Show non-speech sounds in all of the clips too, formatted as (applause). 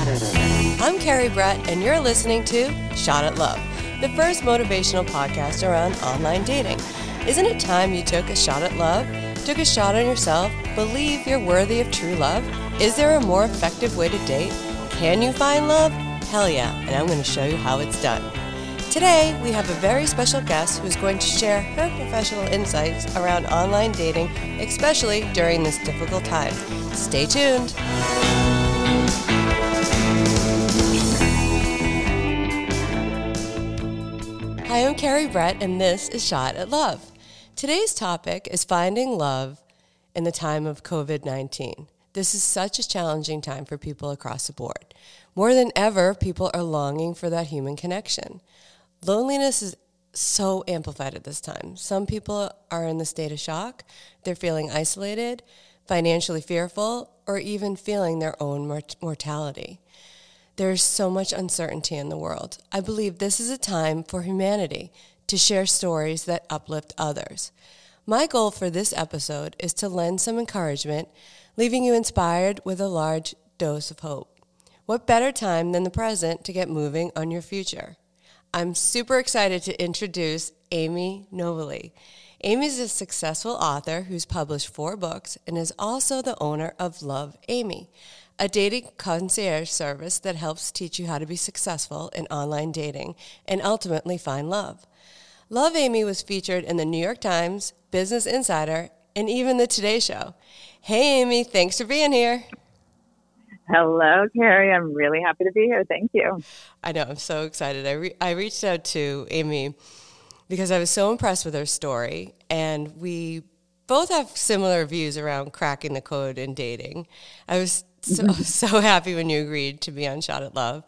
I'm Carrie Brett, and you're listening to Shot at Love, the first motivational podcast around online dating. Isn't it time you took a shot at love? Took a shot on yourself? Believe you're worthy of true love? Is there a more effective way to date? Can you find love? Hell yeah, and I'm going to show you how it's done. Today, we have a very special guest who's going to share her professional insights around online dating, especially during this difficult time. Stay tuned. Hi, I'm Carrie Brett, and this is Shot at Love. Today's topic is finding love in the time of COVID 19. This is such a challenging time for people across the board. More than ever, people are longing for that human connection. Loneliness is so amplified at this time. Some people are in the state of shock, they're feeling isolated, financially fearful, or even feeling their own mort- mortality. There's so much uncertainty in the world. I believe this is a time for humanity to share stories that uplift others. My goal for this episode is to lend some encouragement, leaving you inspired with a large dose of hope. What better time than the present to get moving on your future? I'm super excited to introduce Amy Nobile. Amy is a successful author who's published four books and is also the owner of Love Amy, a dating concierge service that helps teach you how to be successful in online dating and ultimately find love. Love Amy was featured in the New York Times, Business Insider, and even the Today Show. Hey, Amy, thanks for being here. Hello, Carrie. I'm really happy to be here. Thank you. I know. I'm so excited. I, re- I reached out to Amy because I was so impressed with her story, and we both have similar views around cracking the code in dating. I was so, (laughs) so happy when you agreed to be on Shot at Love.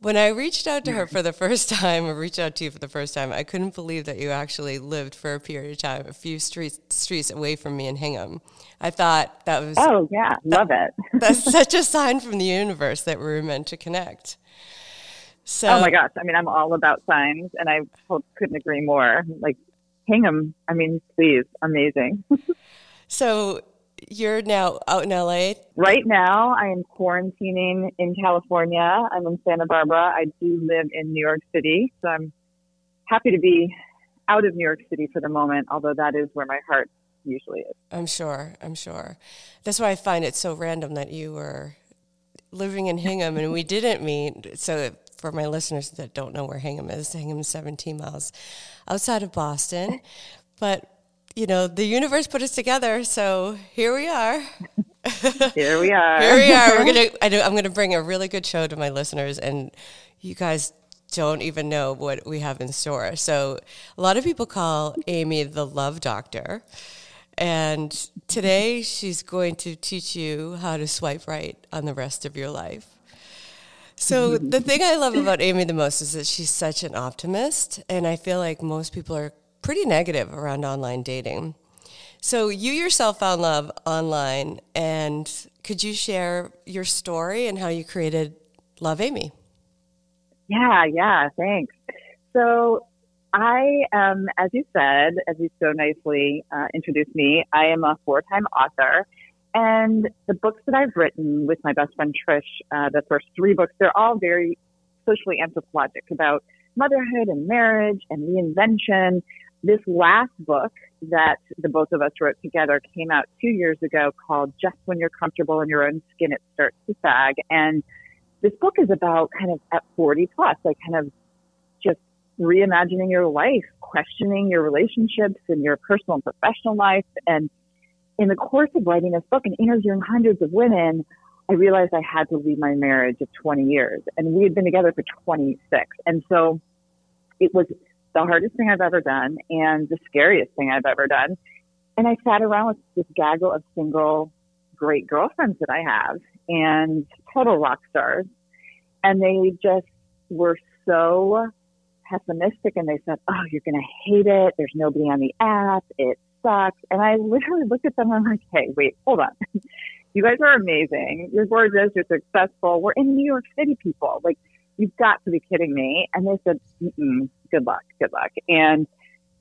When I reached out to her for the (laughs) first time, or reached out to you for the first time, I couldn't believe that you actually lived for a period of time, a few streets streets away from me in Hingham. I thought that was oh yeah, love it. (laughs) that's such a sign from the universe that we were meant to connect. So, oh my gosh, I mean, I'm all about signs, and I couldn't agree more. Like Hingham, I mean, please, amazing. so you're now out in LA? Right now, I am quarantining in California. I'm in Santa Barbara. I do live in New York City, so I'm happy to be out of New York City for the moment, although that is where my heart usually is. I'm sure. I'm sure. That's why I find it so random that you were living in Hingham and we didn't meet. So, for my listeners that don't know where Hingham is, Hingham is 17 miles outside of Boston. But you know, the universe put us together. So here we are. (laughs) here we are. here we are. We're gonna. I know, I'm gonna bring a really good show to my listeners, and you guys don't even know what we have in store. So a lot of people call Amy the love doctor. And today she's going to teach you how to swipe right on the rest of your life. So the thing I love about Amy the most is that she's such an optimist, and I feel like most people are pretty negative around online dating. So you yourself found love online, and could you share your story and how you created Love Amy? Yeah, yeah, thanks. So I am, as you said, as you so nicely uh, introduced me, I am a four-time author. And the books that I've written with my best friend Trish, uh, the first three books, they're all very socially anthropologic about motherhood and marriage and reinvention this last book that the both of us wrote together came out two years ago called Just When You're Comfortable in Your Own Skin, It Starts to Sag. And this book is about kind of at 40 plus, like kind of just reimagining your life, questioning your relationships and your personal and professional life. And in the course of writing this book and interviewing hundreds of women, I realized I had to leave my marriage of 20 years and we had been together for 26. And so it was the hardest thing I've ever done and the scariest thing I've ever done. And I sat around with this gaggle of single great girlfriends that I have and total rock stars. And they just were so pessimistic and they said, Oh, you're going to hate it. There's nobody on the app. It sucks. And I literally looked at them and I'm like, Hey, wait, hold on. (laughs) you guys are amazing. You're gorgeous. You're successful. We're in New York City people. Like, you've got to be kidding me. And they said, good luck, good luck. And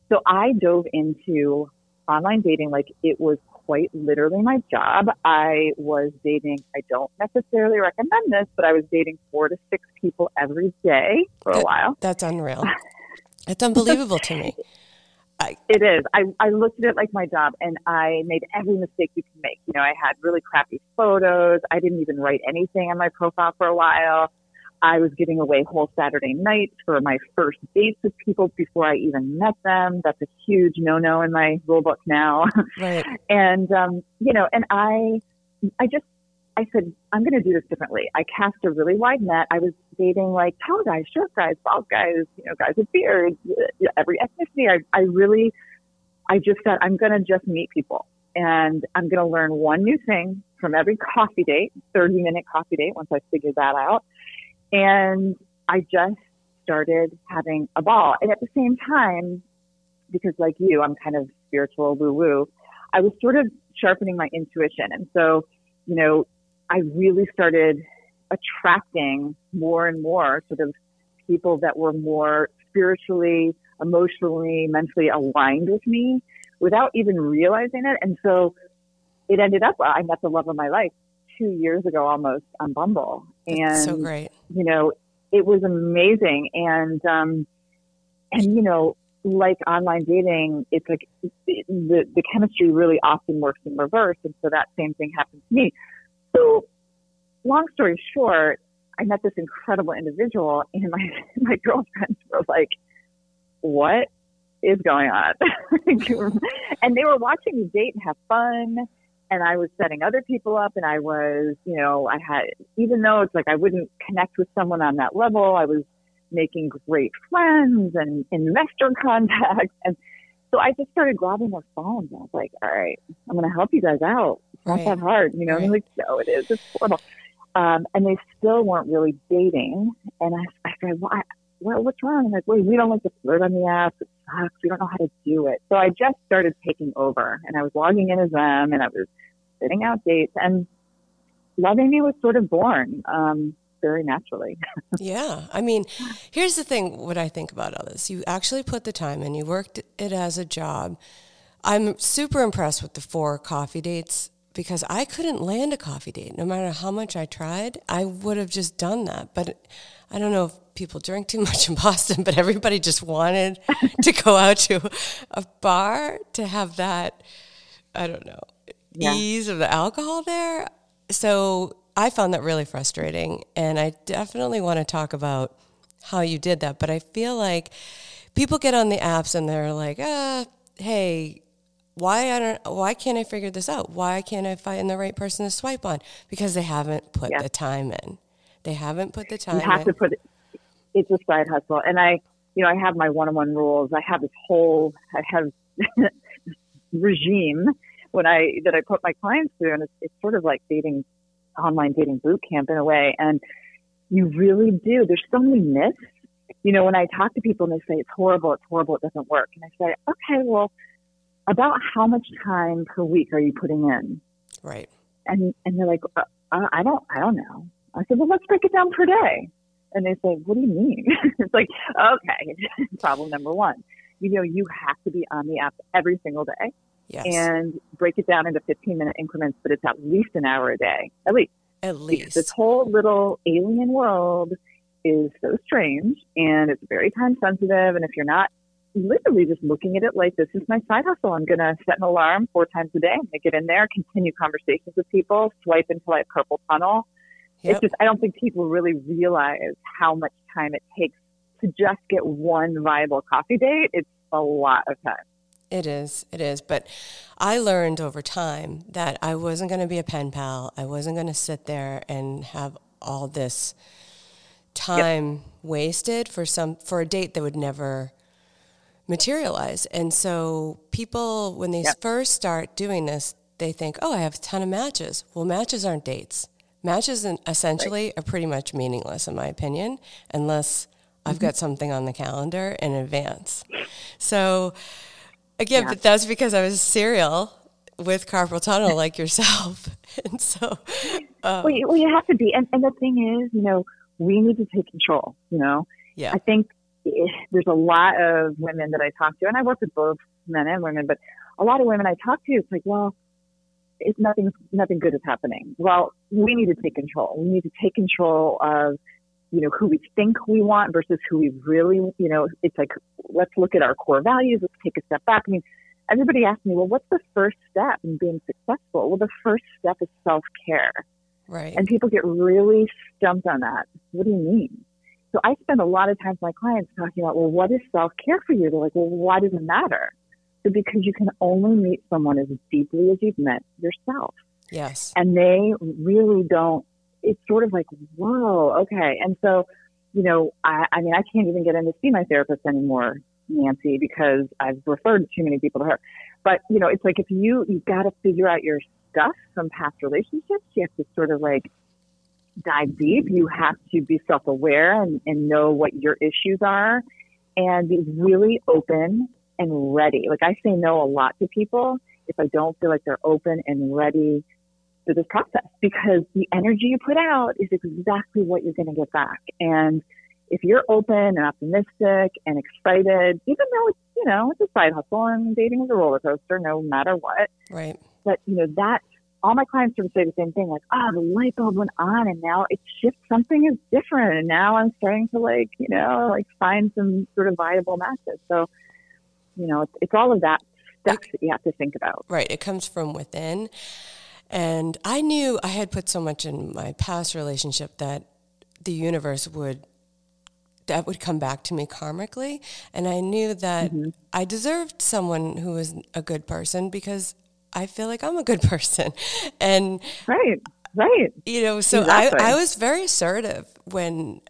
so I dove into online dating like it was quite literally my job. I was dating, I don't necessarily recommend this, but I was dating four to six people every day for a while. That's unreal. (laughs) It's unbelievable to me. I, it is. I, I looked at it like my job and I made every mistake you can make. You know, I had really crappy photos. I didn't even write anything on my profile for a while. I was giving away whole Saturday nights for my first dates with people before I even met them. That's a huge no-no in my rule book now. (laughs) Right. and, um, you know, and I, I just, I said, I'm going to do this differently. I cast a really wide net. I was dating like tall guys, short guys, bald guys, you know, guys with beards, every ethnicity. I, I really, I just said, I'm going to just meet people and I'm going to learn one new thing from every coffee date, 30 minute coffee date once I figured that out. And I just started having a ball. And at the same time, because like you, I'm kind of spiritual woo woo, I was sort of sharpening my intuition. And so, you know, I really started attracting more and more sort of people that were more spiritually, emotionally, mentally aligned with me without even realizing it. And so it ended up, I met the love of my life two years ago almost on Bumble. And so great. You know, it was amazing. And, um, and, you know, like online dating, it's like the, the chemistry really often works in reverse. And so that same thing happened to me. So long story short, I met this incredible individual and my, (laughs) my girlfriends were like, what is going on? (laughs) and they were watching me date and have fun and I was setting other people up and I was, you know, I had, even though it's like I wouldn't connect with someone on that level, I was making great friends and investor (laughs) contacts. And so I just started grabbing their phones. I was like, all right, I'm going to help you guys out. It's not right. that hard, you know? Right. And like, no, it is. It's horrible. Um, and they still weren't really dating. And I, I said, well, I, well, what's wrong? I'm like, wait, we don't like to flirt on the app. It sucks. We don't know how to do it. So I just started taking over and I was logging in as them and I was sitting out dates and Love Amy was sort of born. Um, very naturally. (laughs) yeah. I mean, here's the thing what I think about all this. You actually put the time in, you worked it as a job. I'm super impressed with the four coffee dates because I couldn't land a coffee date. No matter how much I tried, I would have just done that. But I don't know if people drink too much in Boston, but everybody just wanted to go out to a bar to have that, I don't know, yeah. ease of the alcohol there. So I found that really frustrating. And I definitely want to talk about how you did that. But I feel like people get on the apps and they're like, ah, hey, why I don't why can't I figure this out? Why can't I find the right person to swipe on? Because they haven't put yeah. the time in. They haven't put the time. You have in. to put. It's a side hustle, and I, you know, I have my one-on-one rules. I have this whole, I have (laughs) regime when I that I put my clients through, and it's, it's sort of like dating, online dating boot camp in a way. And you really do. There's so many myths. You know, when I talk to people and they say it's horrible, it's horrible, it doesn't work, and I say, okay, well, about how much time per week are you putting in? Right. And and they're like, uh, I don't, I don't know. I said, well, let's break it down per day. And they say, what do you mean? (laughs) it's like, okay, (laughs) problem number one. You know, you have to be on the app every single day yes. and break it down into 15 minute increments, but it's at least an hour a day, at least. At least. this whole little alien world is so strange and it's very time sensitive. And if you're not literally just looking at it like this is my side hustle, I'm going to set an alarm four times a day. I'm going to get in there, continue conversations with people, swipe until I carpal tunnel. Yep. It's just, I don't think people really realize how much time it takes to just get one viable coffee date. It's a lot of time. It is. It is. But I learned over time that I wasn't going to be a pen pal. I wasn't going to sit there and have all this time yep. wasted for some for a date that would never materialize. And so people when they yep. first start doing this, they think, "Oh, I have a ton of matches." Well, matches aren't dates. Matches essentially right. are pretty much meaningless in my opinion unless I've mm-hmm. got something on the calendar in advance. So Again, yeah. but that's because I was serial with carpal tunnel like yourself. (laughs) and so. Um, well, you, well, you have to be. And, and the thing is, you know, we need to take control, you know? Yeah. I think there's a lot of women that I talk to, and I work with both men and women, but a lot of women I talk to, it's like, well, it, nothing nothing good is happening. Well, we need to take control. We need to take control of you know who we think we want versus who we really you know. It's like let's look at our core values. Let's take a step back. I mean, everybody asks me, well, what's the first step in being successful? Well, the first step is self care. Right. And people get really stumped on that. What do you mean? So I spend a lot of time with my clients talking about, well, what is self care for you? They're like, well, why does it matter? So because you can only meet someone as deeply as you've met yourself. Yes. And they really don't, it's sort of like, whoa, okay. And so, you know, I, I mean, I can't even get in to see my therapist anymore, Nancy, because I've referred too many people to her. But, you know, it's like if you, you've got to figure out your stuff from past relationships, you have to sort of like dive deep. You have to be self aware and, and know what your issues are and be really open and ready. Like I say no a lot to people if I don't feel like they're open and ready for this process because the energy you put out is exactly what you're going to get back. And if you're open and optimistic and excited, even though it's, you know, it's a side hustle and dating is a roller coaster no matter what. Right. But, you know, that all my clients sort of say the same thing, like, oh, the light bulb went on and now it shifts, something is different. And now I'm starting to like, you know, like find some sort of viable matches. So, you know, it's, it's all of that stuff that you have to think about. Right. It comes from within. And I knew I had put so much in my past relationship that the universe would that would come back to me karmically and i knew that mm-hmm. i deserved someone who was a good person because I feel like I'm a good (laughs) person. And right, right. You know, so exactly. I, I was very assertive when,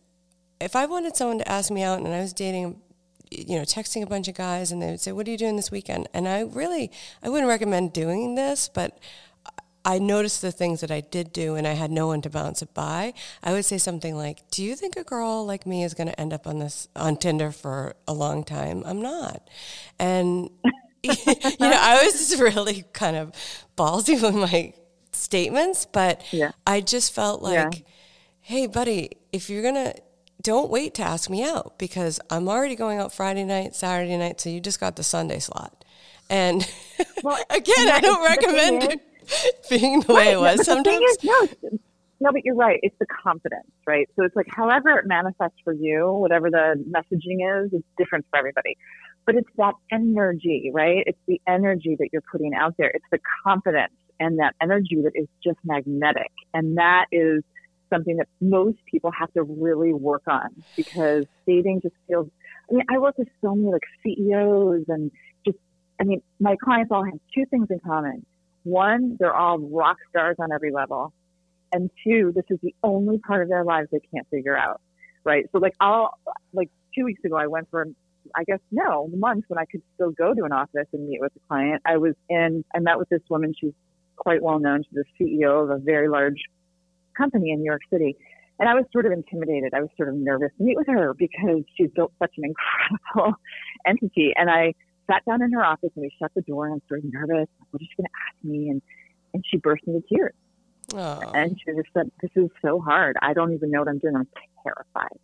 if I wanted someone to ask me out and I was dating, you know, texting a bunch of guys and they would say, what are you doing this weekend? And I really, I wouldn't recommend doing this, but I noticed the things that I did do and I had no one to bounce it by. I would say something like, "Do you think a girl like me is going to end up on this on Tinder for a long time? I'm not." And (laughs) you know, I was just really kind of ballsy (laughs) with my statements, but yeah. I just felt like, yeah. hey, buddy, if you're going to, don't wait to ask me out because I'm already going out Friday night, Saturday night, so you just got the Sunday slot. And (laughs) well, again, I don't recommend is, (laughs) being the way it was sometimes. Is, no, no, but you're right. It's the confidence, right? So it's like however it manifests for you, whatever the messaging is, it's different for everybody but it's that energy, right? It's the energy that you're putting out there. It's the confidence and that energy that is just magnetic. And that is something that most people have to really work on because dating just feels, I mean, I work with so many like CEOs and just, I mean, my clients all have two things in common. One, they're all rock stars on every level. And two, this is the only part of their lives they can't figure out. Right. So like I'll, like two weeks ago, I went for I guess no, months when I could still go to an office and meet with a client. I was in, I met with this woman. She's quite well known. She's the CEO of a very large company in New York City. And I was sort of intimidated. I was sort of nervous to meet with her because she's built such an incredible (laughs) entity. And I sat down in her office and we shut the door and I'm sort of nervous. What is she going to ask me? And, and she burst into tears. Oh. And she just said, this is so hard. I don't even know what I'm doing. I'm terrified.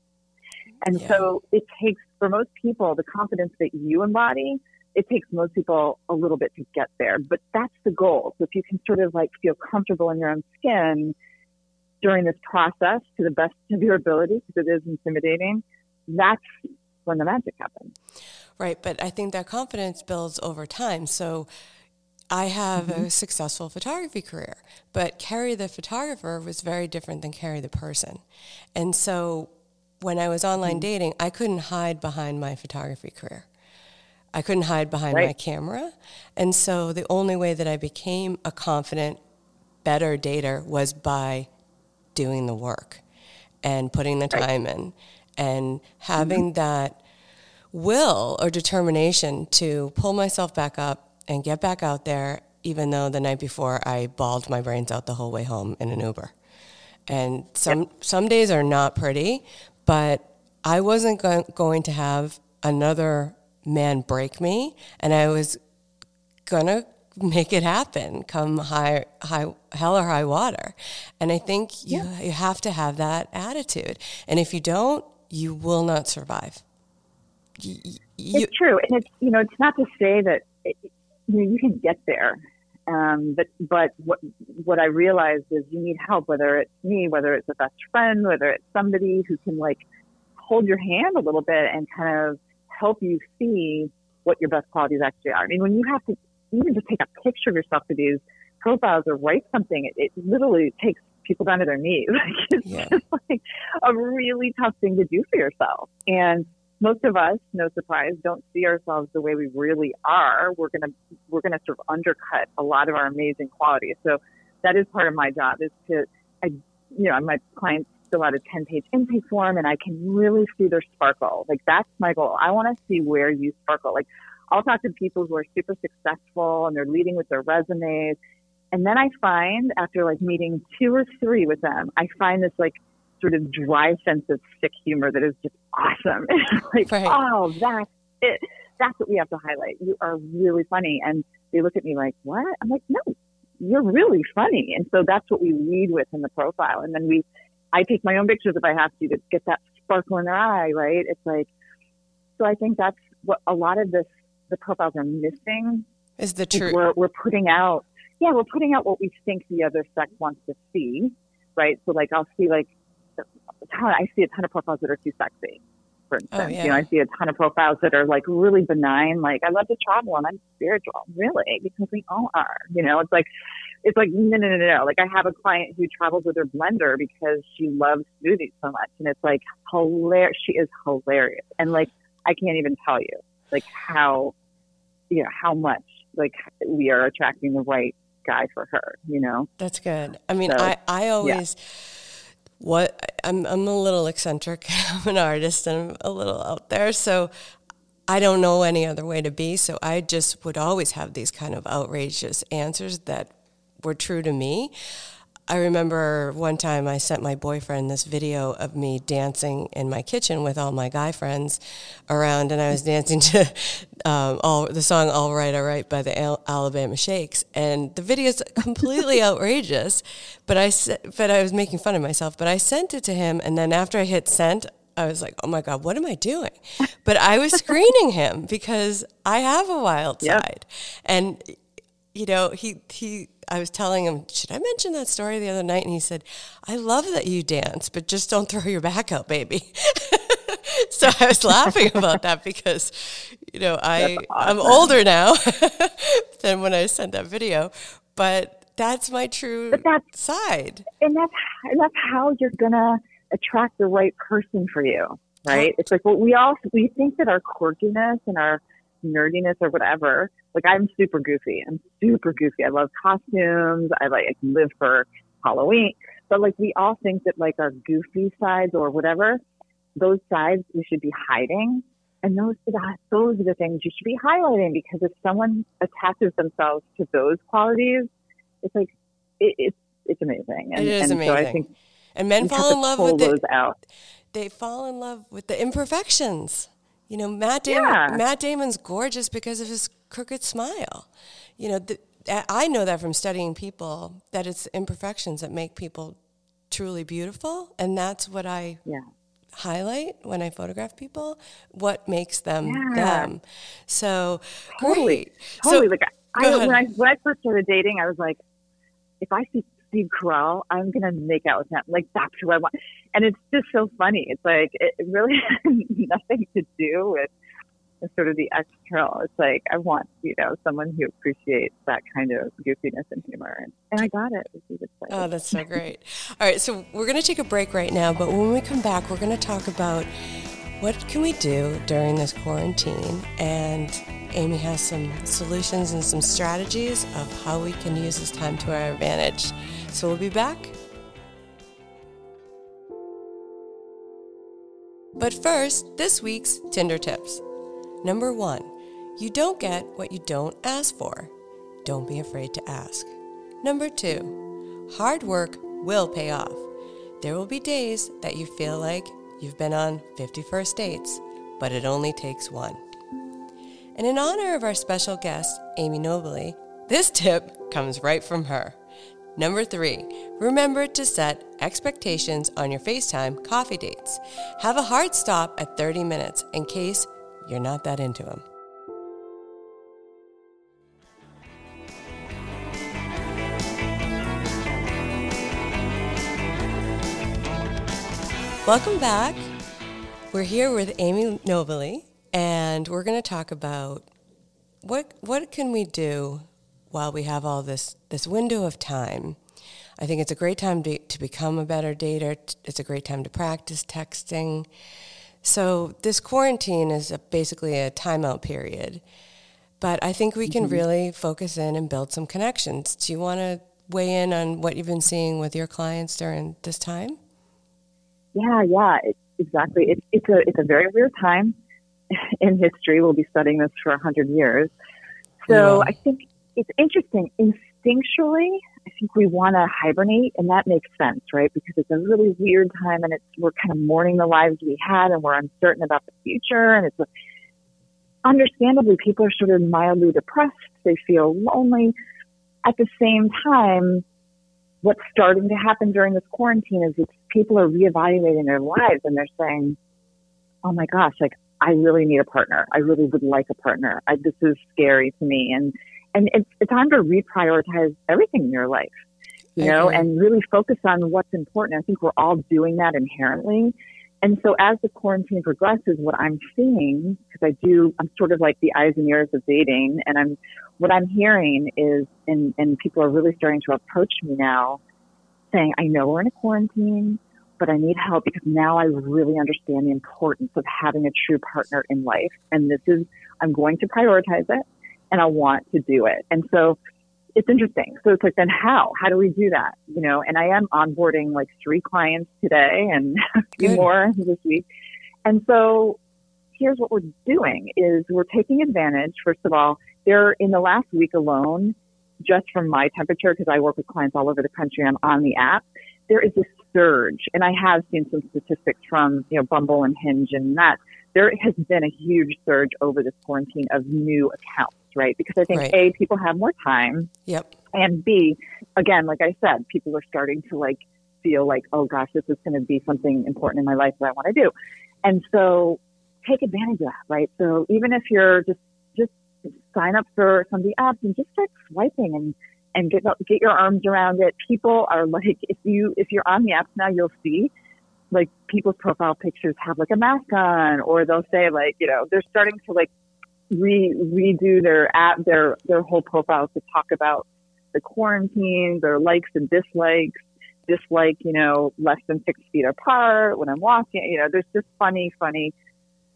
And yeah. so it takes, for most people, the confidence that you embody, it takes most people a little bit to get there. But that's the goal. So if you can sort of like feel comfortable in your own skin during this process to the best of your ability, because it is intimidating, that's when the magic happens. Right. But I think that confidence builds over time. So I have mm-hmm. a successful photography career, but Carrie the photographer was very different than Carrie the person. And so when I was online mm-hmm. dating, I couldn't hide behind my photography career. I couldn't hide behind right. my camera. And so the only way that I became a confident, better dater was by doing the work and putting the time right. in and having mm-hmm. that will or determination to pull myself back up and get back out there, even though the night before I bawled my brains out the whole way home in an Uber. And some yep. some days are not pretty, but I wasn't go- going to have another man break me, and I was gonna make it happen come high high hell or high water. And i think you, yeah. you have to have that attitude. And if you don't you will not survive. You, it's true. And it's you know it's not to say that it, you know you can get there. Um, but but what what I realized is you need help, whether it's me, whether it's a best friend, whether it's somebody who can like hold your hand a little bit and kind of help you see what your best qualities actually are. I mean, when you have to even just take a picture of yourself for these profiles or write something, it, it literally takes people down to their knees. (laughs) Like it's yeah. just like a really tough thing to do for yourself. And most of us, no surprise, don't see ourselves the way we really are. We're gonna we're gonna sort of undercut a lot of our amazing qualities. So that is part of my job is to I you know, my clients fill out a 10 page intake form and I can really see their sparkle. Like that's my goal. I want to see where you sparkle. Like I'll talk to people who are super successful and they're leading with their resumes. And then I find after like meeting two or three with them, I find this like sort of dry sense of sick humor that is just awesome. (laughs) like, right. oh, that's it. That's what we have to highlight. You are really funny. And they look at me like, what? I'm like, no, you're really funny. And so that's what we lead with in the profile. And then we, I take my own pictures if I have to to get that sparkle in their eye, right? It's like, so I think that's what a lot of this, the profiles are missing. Is the truth. We're, we're putting out, yeah, we're putting out what we think the other sex wants to see, right? So like, I'll see like, I see a ton of profiles that are too sexy for oh, instance. Oh, yeah. You know, I see a ton of profiles that are like really benign, like I love to travel and I'm spiritual. Really? Because we all are. You know, it's like it's like no no no no. Like I have a client who travels with her blender because she loves smoothies so much and it's like hilarious she is hilarious. And like I can't even tell you like how you know, how much like we are attracting the right guy for her, you know? That's good. I mean so, I, I always yeah what I'm I'm a little eccentric. (laughs) I'm an artist and I'm a little out there, so I don't know any other way to be. So I just would always have these kind of outrageous answers that were true to me. I remember one time I sent my boyfriend this video of me dancing in my kitchen with all my guy friends around, and I was dancing to (laughs) um, all the song "All Right, All Right" by the Al- Alabama Shakes, and the video is completely (laughs) outrageous. But I but I was making fun of myself. But I sent it to him, and then after I hit send, I was like, "Oh my god, what am I doing?" (laughs) But I was screening him because I have a wild side, and you know, he he I was telling him, should I mention that story the other night? And he said, I love that you dance, but just don't throw your back out, baby. (laughs) so I was (laughs) laughing about that because, you know, I awesome. I'm older now (laughs) than when I sent that video, but that's my true but that's, side. And that's and that's how you're gonna attract the right person for you, right? It's like well, we all we think that our quirkiness and our nerdiness or whatever. Like I'm super goofy. I'm super goofy. I love costumes. I like live for Halloween. But like we all think that like our goofy sides or whatever, those sides we should be hiding. And those are the, those are the things you should be highlighting because if someone attaches themselves to those qualities, it's like it, it's it's amazing. And, it is and amazing. So I think and men fall in love with the, out. They fall in love with the imperfections. You know, Matt Damon, yeah. Matt Damon's gorgeous because of his crooked smile. You know, the, I know that from studying people that it's imperfections that make people truly beautiful, and that's what I yeah. highlight when I photograph people. What makes them yeah. them? So totally, great. totally. So, like I, when I when I first started dating, I was like, if I see Steve Carell, I'm gonna make out with him. Like that's who I want. And it's just so funny. It's like it really (laughs) has nothing to do with sort of the external. It's like I want, you know, someone who appreciates that kind of goofiness and humor. And, and I got it. Oh, that's so great. (laughs) All right, so we're gonna take a break right now, but when we come back, we're gonna talk about what can we do during this quarantine and Amy has some solutions and some strategies of how we can use this time to our advantage. So we'll be back. But first, this week's Tinder tips. Number one, you don't get what you don't ask for. Don't be afraid to ask. Number two, hard work will pay off. There will be days that you feel like you've been on 51st dates, but it only takes one. And in honor of our special guest, Amy Nobile, this tip comes right from her. Number three, remember to set expectations on your FaceTime coffee dates. Have a hard stop at 30 minutes in case you're not that into them. Welcome back. We're here with Amy Nobile, and we're going to talk about what what can we do while we have all this this window of time. I think it's a great time to, to become a better dater. It's a great time to practice texting. So this quarantine is a, basically a timeout period, but I think we can mm-hmm. really focus in and build some connections. Do you want to weigh in on what you've been seeing with your clients during this time? Yeah, yeah, it, exactly. It, it's a it's a very weird time (laughs) in history. We'll be studying this for a hundred years. So yeah. I think it's interesting. Instinctually, I think we want to hibernate, and that makes sense, right? Because it's a really weird time, and it's we're kind of mourning the lives we had, and we're uncertain about the future, and it's understandably people are sort of mildly depressed. They feel lonely. At the same time, what's starting to happen during this quarantine is it's people are reevaluating their lives and they're saying, "Oh my gosh, like I really need a partner. I really would like a partner. I, this is scary to me." And and it's, it's time to reprioritize everything in your life, you know, and really focus on what's important. I think we're all doing that inherently. And so as the quarantine progresses, what I'm seeing, because I do, I'm sort of like the eyes and ears of dating, and I'm, what I'm hearing is, and, and people are really starting to approach me now saying, I know we're in a quarantine, but I need help because now I really understand the importance of having a true partner in life. And this is, I'm going to prioritize it and I want to do it. And so it's interesting. So it's like, then how? How do we do that? You know, and I am onboarding like three clients today and (laughs) a few Good. more this week. And so here's what we're doing is we're taking advantage. First of all, there in the last week alone, just from my temperature, because I work with clients all over the country, I'm on the app. There is a surge, and I have seen some statistics from you know Bumble and Hinge and that there has been a huge surge over this quarantine of new accounts right? Because I think right. A, people have more time. Yep. And B, again, like I said, people are starting to like feel like, oh gosh, this is going to be something important in my life that I want to do. And so take advantage of that, right? So even if you're just, just sign up for some of the apps and just start swiping and, and get, get your arms around it. People are like, if you, if you're on the apps now, you'll see like people's profile pictures have like a mask on or they'll say like, you know, they're starting to like re- redo their app, their their whole profile to talk about the quarantine, their likes and dislikes, dislike, you know, less than six feet apart when I'm walking. You know, there's just funny, funny.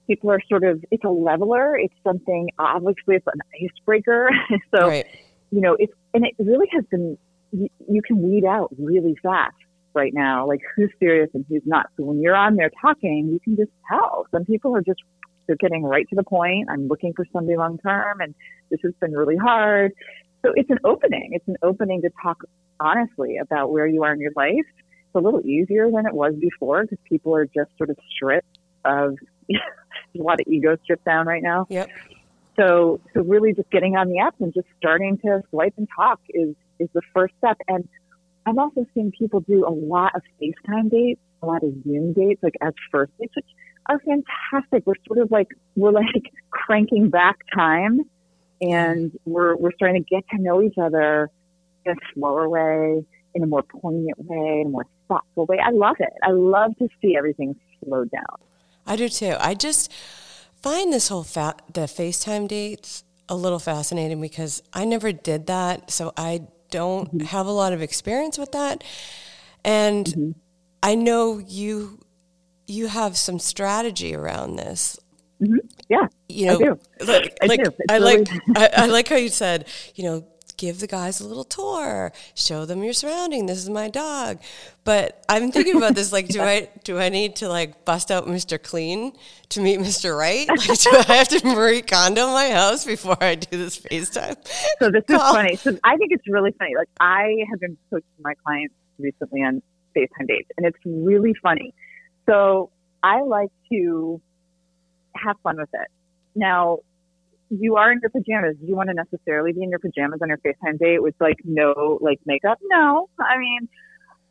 People are sort of, it's a leveler. It's something, obviously, it's an icebreaker. (laughs) so, right. You know, it's, and it really has been, you, you can weed out really fast right now, like (laughs) who's serious and who's not. So when you're on there talking, you can just tell. Some people are just they're getting right to the point. I'm looking for somebody long term and this has been really hard. So it's an opening. It's an opening to talk honestly about where you are in your life. It's a little easier than it was before because people are just sort of stripped of (laughs) a lot of ego stripped down right now. Yep. So so really just getting on the apps and just starting to swipe and talk is is the first step. And I'm also seeing people do a lot of FaceTime dates, a lot of Zoom dates, like as first dates, which are fantastic. We're sort of like we're like (laughs) cranking back time, and we're we're starting to get to know each other in a slower way, in a more poignant way, in a more thoughtful way. I love it. I love to see everything slow down. I do too. I just find this whole fa- the FaceTime dates a little fascinating because I never did that, so I don't mm-hmm. have a lot of experience with that, and. Mm-hmm. I know you you have some strategy around this. Mm-hmm. Yeah, you know, I do. Like, I, like, do. I really... like I, I (laughs) like how you said, you know, give the guys a little tour, show them your surrounding. This is my dog. But I'm thinking about this like, do (laughs) I do I need to like bust out Mr. Clean to meet Mr. Right? Like, do I have to Marie Kondo my house before I do this FaceTime? So this is funny. So I think it's really funny. Like I have been coaching my clients recently on FaceTime dates, and it's really funny so I like to have fun with it. Now, you are in your pajamas. Do you want to necessarily be in your pajamas on your FaceTime date with like no like makeup? No. I mean,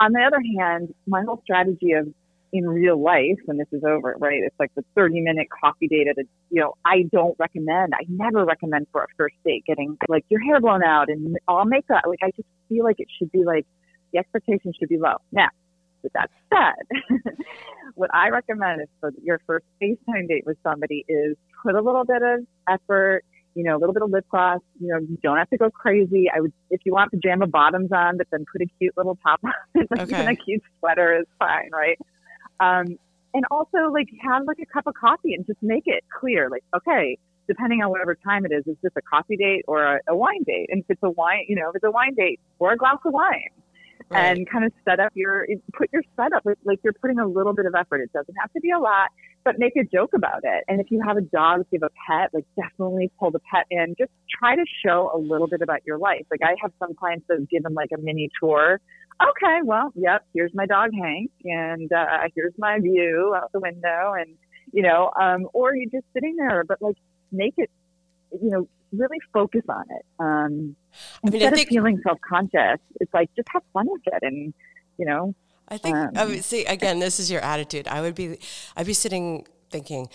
on the other hand, my whole strategy of in real life when this is over, right? It's like the 30 minute coffee date at a, you know, I don't recommend, I never recommend for a first date getting like your hair blown out and all makeup. Like I just feel like it should be like the expectation should be low. Now, With that said, (laughs) what I recommend is for your first FaceTime date with somebody is put a little bit of effort, you know, a little bit of lip gloss. You know, you don't have to go crazy. I would, if you want pajama bottoms on, but then put a cute little top on, (laughs) like okay. even a cute sweater is fine, right? Um, and also like have like a cup of coffee and just make it clear, like, okay, depending on whatever time it is, is this a coffee date or a, a wine date? And if it's a wine, you know, if it's a wine date, or a glass of wine. Right. And kind of set up your, put your setup like, like you're putting a little bit of effort. It doesn't have to be a lot, but make a joke about it. And if you have a dog, if you have a pet, like definitely pull the pet in. Just try to show a little bit about your life. Like I have some clients that give them like a mini tour. Okay, well, yep, here's my dog Hank, and uh, here's my view out the window, and you know, um, or you're just sitting there, but like make it, you know, really focus on it. Um, I mean, instead think, of feeling self conscious, it's like just have fun with it, and you know. I think um, I would see again. This is your attitude. I would be, I'd be sitting thinking,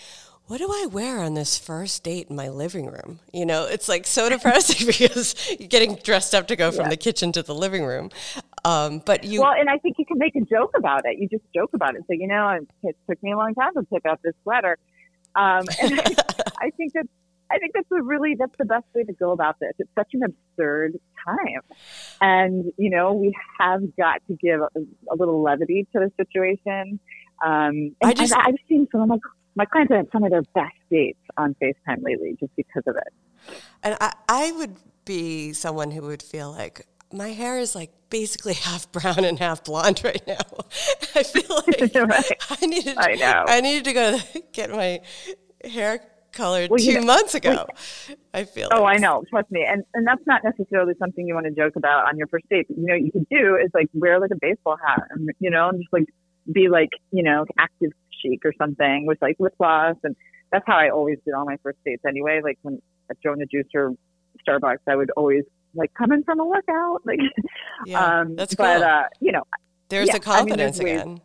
what do I wear on this first date in my living room? You know, it's like so (laughs) depressing (laughs) because you're getting dressed up to go from yeah. the kitchen to the living room. Um, but you well, and I think you can make a joke about it. You just joke about it. So you know, it took me a long time to pick up this sweater. Um, and I, (laughs) I think that I think that's a really that's the best way to go about this. It's such an absurd time, and you know we have got to give a, a little levity to the situation. Um, I just I've, I've seen some of my my clients have some of their best dates on FaceTime lately just because of it. And I, I would be someone who would feel like my hair is like basically (laughs) half brown and half blonde right now. (laughs) I feel (laughs) like right. I needed. I know. I needed to go get my hair colored well, two know, months ago. Well, I feel. Oh, like. I know. Trust me, and and that's not necessarily something you want to joke about on your first date. You know, what you could do is like wear like a baseball hat, and you know, and just like be like you know active chic or something with like lip gloss, and that's how I always did all my first dates anyway. Like when at Joe and the Juice or Starbucks, I would always like come in from a workout. (laughs) Like, yeah, um, that's cool. But uh, you know, there's yeah, the confidence I mean, there's again.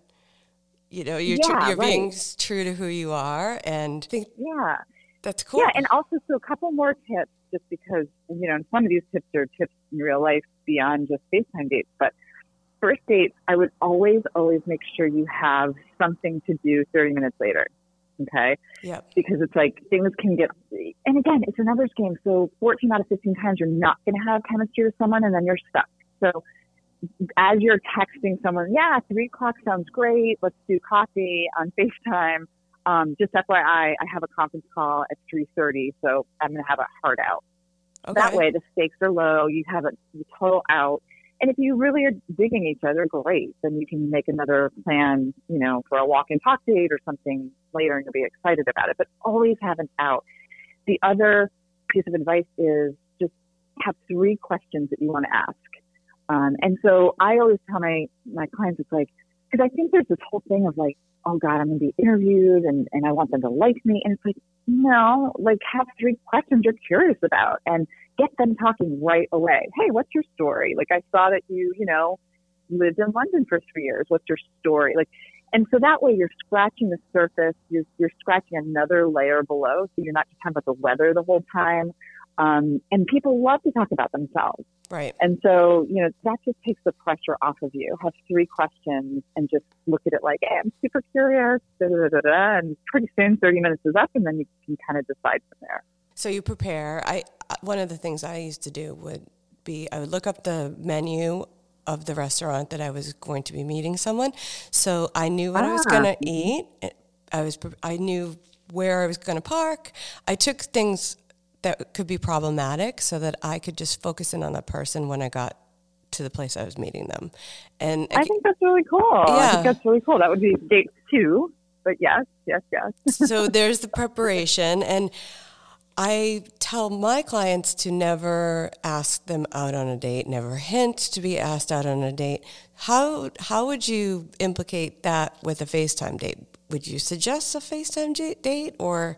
You know, you're yeah, tr- you're right. being true to who you are, and think, yeah, that's cool. Yeah, and also so a couple more tips, just because you know some of these tips are tips in real life beyond just FaceTime dates. But first dates, I would always always make sure you have something to do 30 minutes later. Okay. Yeah. Because it's like things can get, and again, it's a numbers game. So 14 out of 15 times you're not going to have chemistry with someone and then you're stuck. So as you're texting someone, yeah, three o'clock sounds great. Let's do coffee on (laughs) FaceTime. Um, just FYI, I have a conference call at 3.30, so I'm going to have a hard out. Okay. That way the stakes are low. You have a total out. And if you really are digging each other, great. Then you can make another plan, you know, for a walk and talk date or something later and you'll be excited about it. But always have an out. The other piece of advice is just have three questions that you want to ask. Um, and so I always tell my, my clients, it's like, because I think there's this whole thing of like, oh God, I'm going to be interviewed and, and I want them to like me. And it's like, no, like have three questions you're curious about and get them talking right away. Hey, what's your story? Like I saw that you, you know, lived in London for three years. What's your story? Like, and so that way you're scratching the surface. You're, you're scratching another layer below. So you're not just talking about the weather the whole time. Um, and people love to talk about themselves. Right. And so, you know, that just takes the pressure off of you. Have three questions and just look at it like, hey, I'm super curious, da, da, da, da, and pretty soon 30 minutes is up and then you can kind of decide from there. So you prepare. I one of the things I used to do would be I would look up the menu of the restaurant that I was going to be meeting someone. So I knew what ah. I was going to ah. eat. I was I knew where I was going to park. I took things that could be problematic so that I could just focus in on that person when I got to the place I was meeting them. And I, I think that's really cool. Yeah. I think that's really cool. That would be date two. But yes, yes, yes. so there's the preparation and I tell my clients to never ask them out on a date, never hint to be asked out on a date. How how would you implicate that with a FaceTime date? Would you suggest a FaceTime date or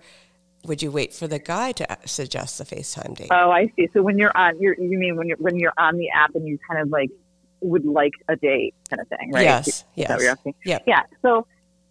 would you wait for the guy to suggest a FaceTime date? Oh, I see. So when you're on, you're, you mean when you're when you're on the app and you kind of like would like a date kind of thing, right? Yes. Is yes. That what you're asking? Yeah. Yeah. So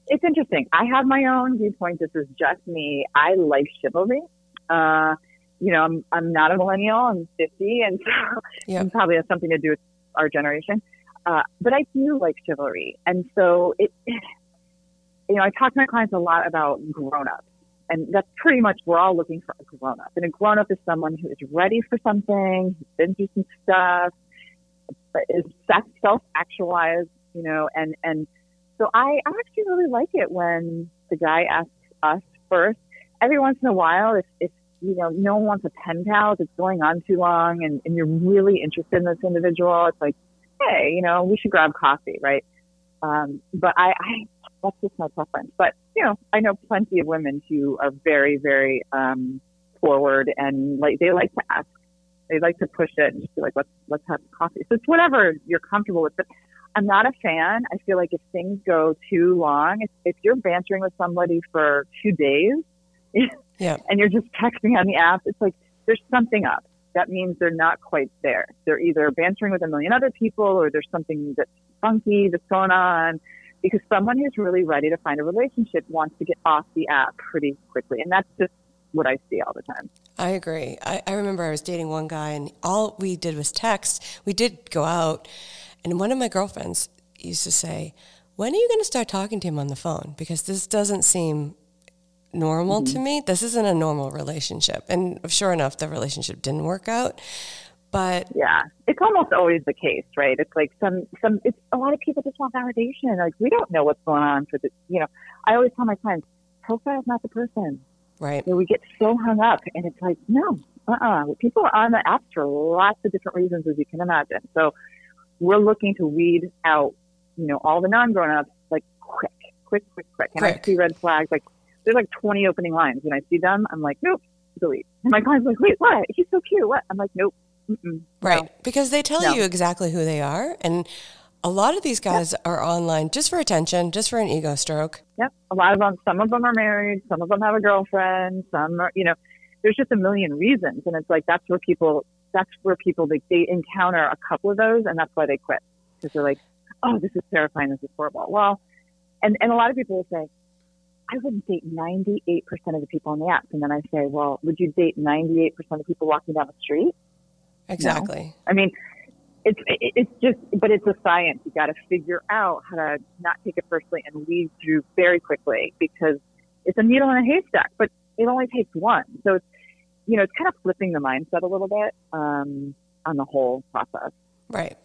it's interesting. I have my own viewpoint. This is just me. I like chivalry. Uh, you know, I'm I'm not a millennial. I'm 50, and so yep. it probably has something to do with our generation. Uh, but I do like chivalry. And so it, (sighs) you know, I talk to my clients a lot about grown ups. And that's pretty much, we're all looking for a grown up. And a grown up is someone who is ready for something, who's been through some stuff, but is self actualized, you know, and, and so I, I actually really like it when the guy asks us first. Every once in a while, if, if you know, no one wants a pen pal, if it's going on too long and, and you're really interested in this individual, it's like, hey, you know, we should grab coffee, right? Um, but I, I, that's just my preference. But, you know, I know plenty of women who are very, very, um, forward and like, they like to ask, they like to push it and just be like, let's, let's have coffee. So it's whatever you're comfortable with. But I'm not a fan. I feel like if things go too long, if, if you're bantering with somebody for two days, (laughs) yeah. and you're just texting on the app, it's like there's something up. That means they're not quite there. They're either bantering with a million other people or there's something that's funky that's going on because someone who's really ready to find a relationship wants to get off the app pretty quickly. And that's just what I see all the time. I agree. I, I remember I was dating one guy and all we did was text. We did go out and one of my girlfriends used to say, when are you going to start talking to him on the phone? Because this doesn't seem normal mm-hmm. to me. This isn't a normal relationship. And sure enough, the relationship didn't work out. But yeah, it's almost always the case, right? It's like some, some, it's a lot of people just want validation. Like we don't know what's going on for the, you know, I always tell my clients, profile's not the person. Right. we get so hung up and it's like, no, uh-uh. People are on the apps for lots of different reasons, as you can imagine. So we're looking to weed out, you know, all the non-grown ups like quick, quick, quick, quick. And quick. I see red flags like there's like 20 opening lines. When I see them, I'm like, nope, delete. And my client's like, wait, what? He's so cute. What? I'm like, nope. Right. No. Because they tell no. you exactly who they are. And a lot of these guys yep. are online just for attention, just for an ego stroke. Yep. A lot of them, some of them are married, some of them have a girlfriend, some are, you know, there's just a million reasons. And it's like, that's where people, that's where people, they, they encounter a couple of those and that's why they quit. Because they're like, oh, this is terrifying. This is horrible. Well, and, and a lot of people will say, I wouldn't date 98% of the people on the apps. And then I say, well, would you date 98% of the people walking down the street? Exactly. No. I mean, it's, it's just, but it's a science. You got to figure out how to not take it personally and weed through very quickly because it's a needle in a haystack, but it only takes one. So it's, you know, it's kind of flipping the mindset a little bit um, on the whole process. Right.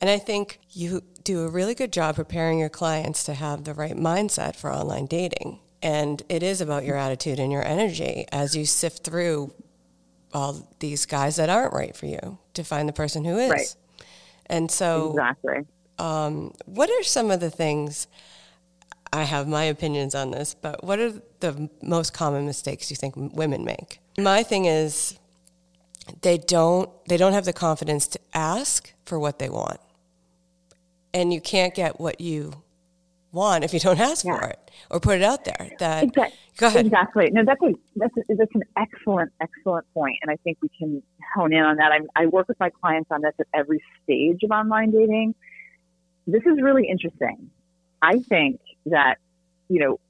And I think you do a really good job preparing your clients to have the right mindset for online dating. And it is about your attitude and your energy as you sift through all these guys that aren't right for you to find the person who is. Right. And so, exactly. Um, what are some of the things? I have my opinions on this, but what are the most common mistakes you think women make? My thing is they don't they don't have the confidence to ask for what they want. And you can't get what you want if you don't ask yeah. for it or put it out there. That exactly. go ahead. Exactly. No, that's a, that's a, that's an excellent excellent point, and I think we can hone in on that. I, I work with my clients on this at every stage of online dating. This is really interesting. I think that you know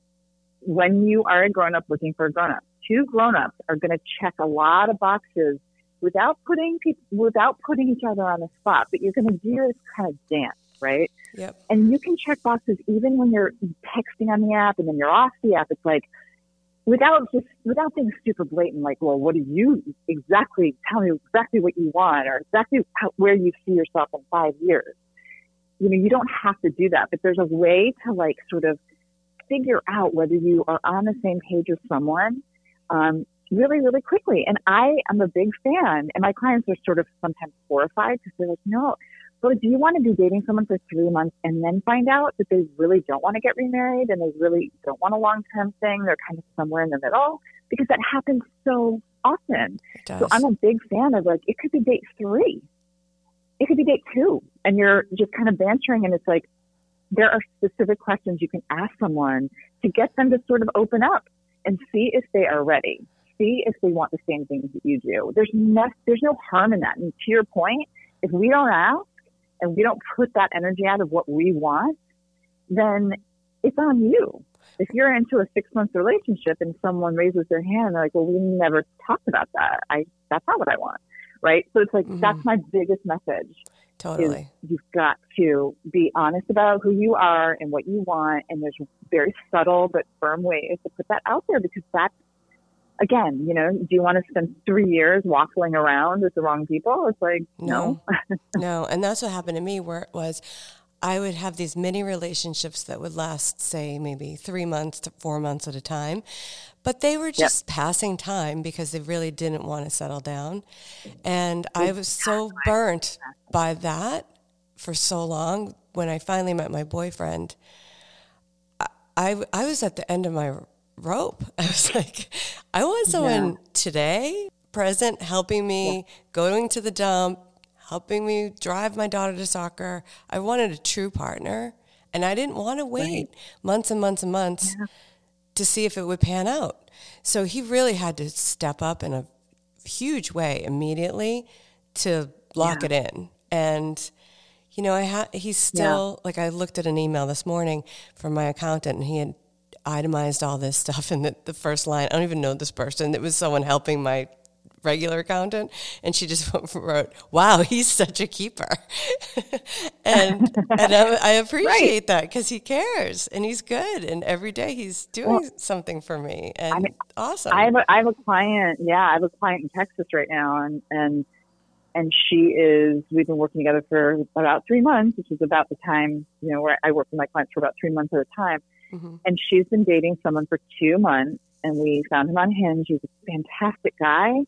when you are a grown up looking for a grown up, two grown ups are going to check a lot of boxes without putting people without putting each other on the spot. But you're going to do this kind of dance right? Yep. And you can check boxes even when you're texting on the app and then you're off the app. It's like without just without being super blatant, like, well, what do you exactly tell me exactly what you want or exactly how, where you see yourself in five years. You know, you don't have to do that, but there's a way to like sort of figure out whether you are on the same page with someone um, really, really quickly. And I am a big fan, and my clients are sort of sometimes horrified because they're like, no, so do you want to be dating someone for three months and then find out that they really don't want to get remarried and they really don't want a long term thing? They're kind of somewhere in the middle because that happens so often. So I'm a big fan of like, it could be date three. It could be date two and you're just kind of bantering and it's like, there are specific questions you can ask someone to get them to sort of open up and see if they are ready. See if they want the same things that you do. There's no, there's no harm in that. And to your point, if we don't ask, and we don't put that energy out of what we want, then it's on you. If you're into a six month relationship and someone raises their hand, they're like, well, we never talked about that. I, that's not what I want. Right. So it's like, mm-hmm. that's my biggest message Totally. You've got to be honest about who you are and what you want. And there's very subtle but firm ways to put that out there because that's, again, you know, do you want to spend three years waffling around with the wrong people? It's like, no. No. (laughs) no. And that's what happened to me where it was, I would have these mini relationships that would last, say, maybe three months to four months at a time. But they were just yep. passing time because they really didn't want to settle down. And I was so burnt by that for so long. When I finally met my boyfriend, I, I, I was at the end of my rope. (laughs) I was like, I want someone yeah. today, present, helping me, yeah. going to the dump, helping me drive my daughter to soccer. I wanted a true partner, and I didn't want to wait right. months and months and months yeah. to see if it would pan out. So he really had to step up in a huge way immediately to lock it in. And you know, I had he's still yeah. like I looked at an email this morning from my accountant, and he had itemized all this stuff in the, the first line. I don't even know this person. It was someone helping my regular accountant, and she just (laughs) wrote, "Wow, he's such a keeper," (laughs) and and I, I (laughs) appreciate right. that because he cares and he's good, and every day he's doing well, something for me, and I mean, awesome. I have a, I have a client, yeah, I have a client in Texas right now, and and and she is. We've been working together for about three months, which is about the time you know where I work with my clients for about three months at a time. Mm-hmm. And she's been dating someone for two months, and we found him on Hinge. He's a fantastic guy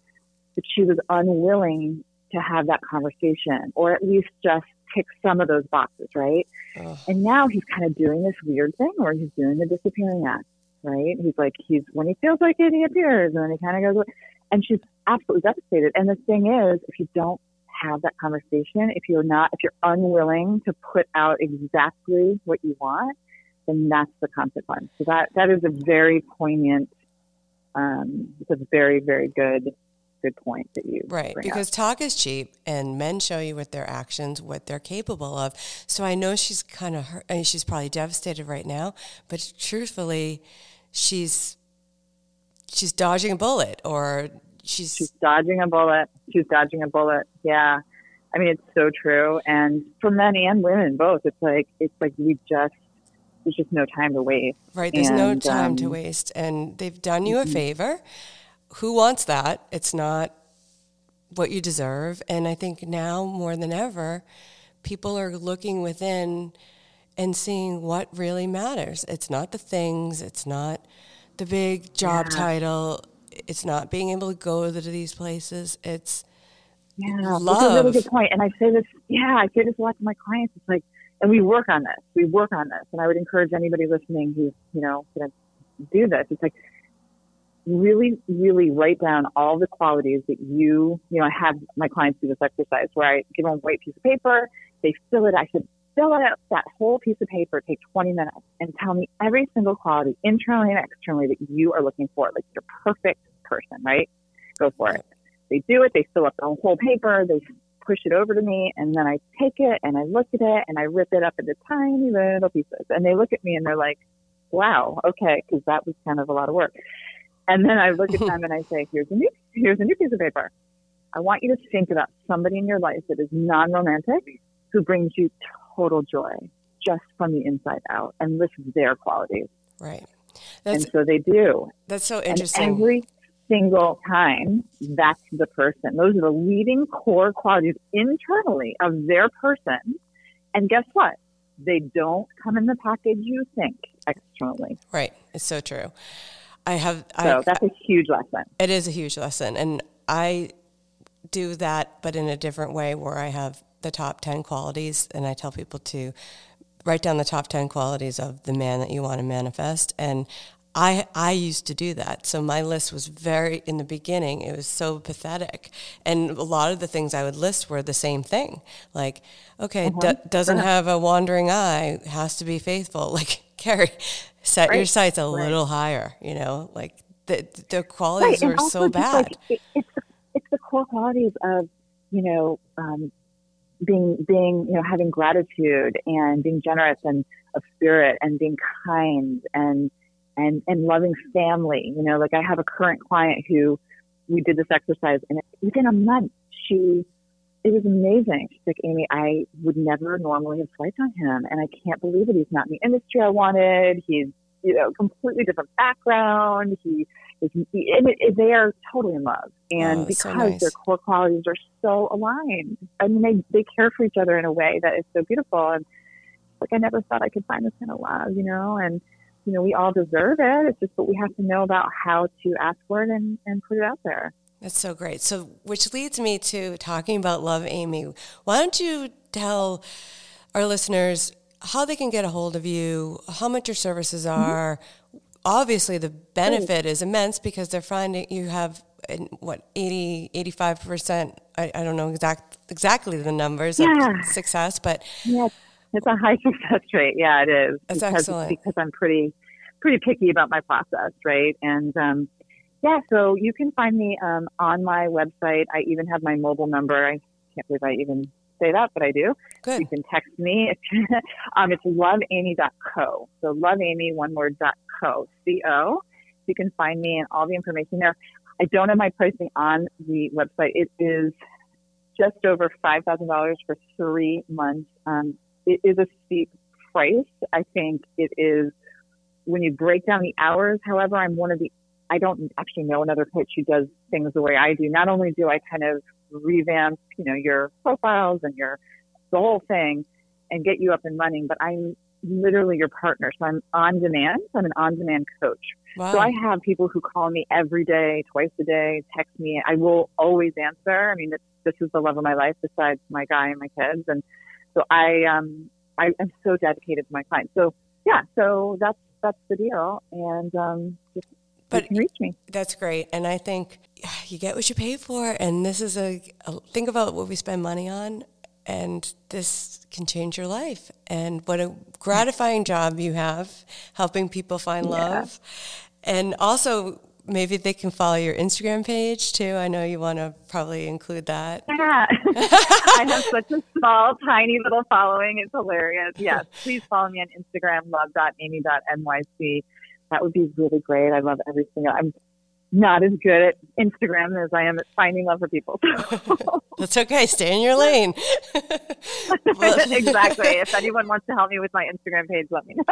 but she was unwilling to have that conversation or at least just tick some of those boxes, right? Ugh. And now he's kind of doing this weird thing where he's doing the disappearing act, right? He's like, he's, when he feels like it, he appears and then he kind of goes, Away. and she's absolutely devastated. And the thing is, if you don't have that conversation, if you're not, if you're unwilling to put out exactly what you want, then that's the consequence. So that, that is a very poignant, um, it's a very, very good good point that you right because up. talk is cheap and men show you with their actions what they're capable of. So i know she's kind of hurt, I mean, she's probably devastated right now but truthfully she's she's dodging a bullet or she's she's dodging a bullet. She's dodging a bullet. Yeah. I mean it's so true. And for men and women both it's like it's like we just there's just no time to waste right there's and, no time um, to waste and they've done you mm-hmm. a favor who wants that? It's not what you deserve. And I think now more than ever, people are looking within and seeing what really matters. It's not the things, it's not the big job yeah. title, it's not being able to go to these places. It's yeah, love. That's a really good point. And I say this, yeah, I say this a lot to my clients. It's like, and we work on this. We work on this. And I would encourage anybody listening who's, you know, going to do this. It's like, really, really write down all the qualities that you, you know, I have my clients do this exercise where I give them a white piece of paper, they fill it, I said, fill it out, that whole piece of paper, take 20 minutes and tell me every single quality, internally and externally, that you are looking for, like your perfect person, right? Go for it. They do it, they fill up the whole paper, they push it over to me, and then I take it and I look at it and I rip it up into tiny little pieces. And they look at me and they're like, wow, okay, because that was kind of a lot of work. And then I look at them and I say, here's a new, here's a new piece of paper. I want you to think about somebody in your life that is non-romantic who brings you total joy just from the inside out and list their qualities. Right. That's, and so they do. That's so interesting. And every single time, that's the person. Those are the leading core qualities internally of their person. And guess what? They don't come in the package you think externally. Right. It's so true. I have. So I, that's a huge lesson. It is a huge lesson, and I do that, but in a different way, where I have the top ten qualities, and I tell people to write down the top ten qualities of the man that you want to manifest, and I, I used to do that. So my list was very, in the beginning, it was so pathetic. And a lot of the things I would list were the same thing. Like, okay, uh-huh. d- doesn't have a wandering eye, has to be faithful. (laughs) Like, Carrie, set right. your sights a right. little higher. You know, like the the qualities right. are so bad. Like, it, it's it's the core qualities of you know um, being being you know having gratitude and being generous and of spirit and being kind and and and loving family. You know, like I have a current client who we did this exercise and within a month she it was amazing. She's like, Amy, I would never normally have swiped on him, and I can't believe it. He's not in the industry I wanted. He's, you know, completely different background. He is, and it, they are totally in love, and Oh, because so nice. their core qualities are so aligned, I mean, they they care for each other in a way that is so beautiful. And like, I never thought I could find this kind of love, you know, and you know, we all deserve it. It's just, but we have to know about how to ask for it and, and put it out there. That's so great. So, which leads me to talking about Love Amy. Why don't you tell our listeners how they can get a hold of you, how much your services mm-hmm. are? Obviously, the benefit is immense because they're finding you have what 80 85% I, I don't know exact exactly the numbers Yeah. of success but Yeah, it's a high (laughs) success rate. Yeah, it is. That's because, excellent. Because I'm pretty, pretty picky about my process, right? And um, yeah, so you can find me um, on my website. I even have my mobile number. I can't believe I even say that, but I do. good You can text me. (laughs) um, it's loveamy.co. So loveamy, one word, dot co, C-O. You can find me and all the information there. I don't have my pricing on the website. It is just over $5,000 for three months. Um, it is a steep price. I think it is when you break down the hours. However, I'm one of the, I don't actually know another coach who does things the way I do. Not only do I kind of revamp, you know, your profiles and your, the whole thing and get you up and running, but I'm literally your partner. So I'm on demand. I'm an on demand coach. wow So I have people who call me every day, twice a day, text me. I will always answer. I mean, this, this is the love of my life besides my guy and my kids. And so I, um, I am so dedicated to my clients. So yeah, so that's, that's the deal. And, um, just, But- you can reach me. That's great. And I think you get what you pay for. And this is a, a think about what we spend money on. And this can change your life. And what a gratifying job you have helping people find Yeah. love. And also, maybe they can follow your Instagram page too. I know you want to probably include that. Yeah. (laughs) I have such a small, tiny little following. It's hilarious. Yes. Please follow me on Instagram, love.amy.nyc. That would be really great. I love every single, I'm not as good at Instagram as I am at finding love for people. (laughs) That's okay. Stay in your lane. (laughs) Exactly. If anyone wants to help me with my Instagram page, let me know.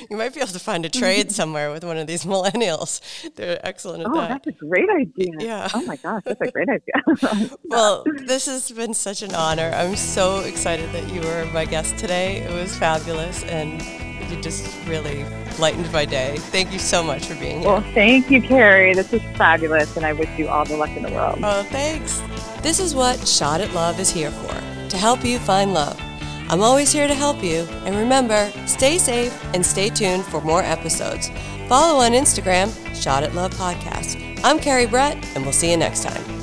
(laughs) you might be able to find a trade somewhere with one of these millennials. They're excellent at Oh, that. that's a great idea. Yeah. Oh my gosh, that's a great idea. Well, this has been such an honor. I'm so excited that you were my guest today. It was fabulous, and you just really lightened my day. Thank you so much for being here. well, thank you, Carrie. This is fabulous, and I wish you all the luck in the world. Oh, thanks. This is what Shot at Love is here for to help you find love. I'm always here to help you. And remember, stay safe and stay tuned for more episodes. Follow on Instagram, Shot at Love Podcast. I'm Carrie Brett, and we'll see you next time.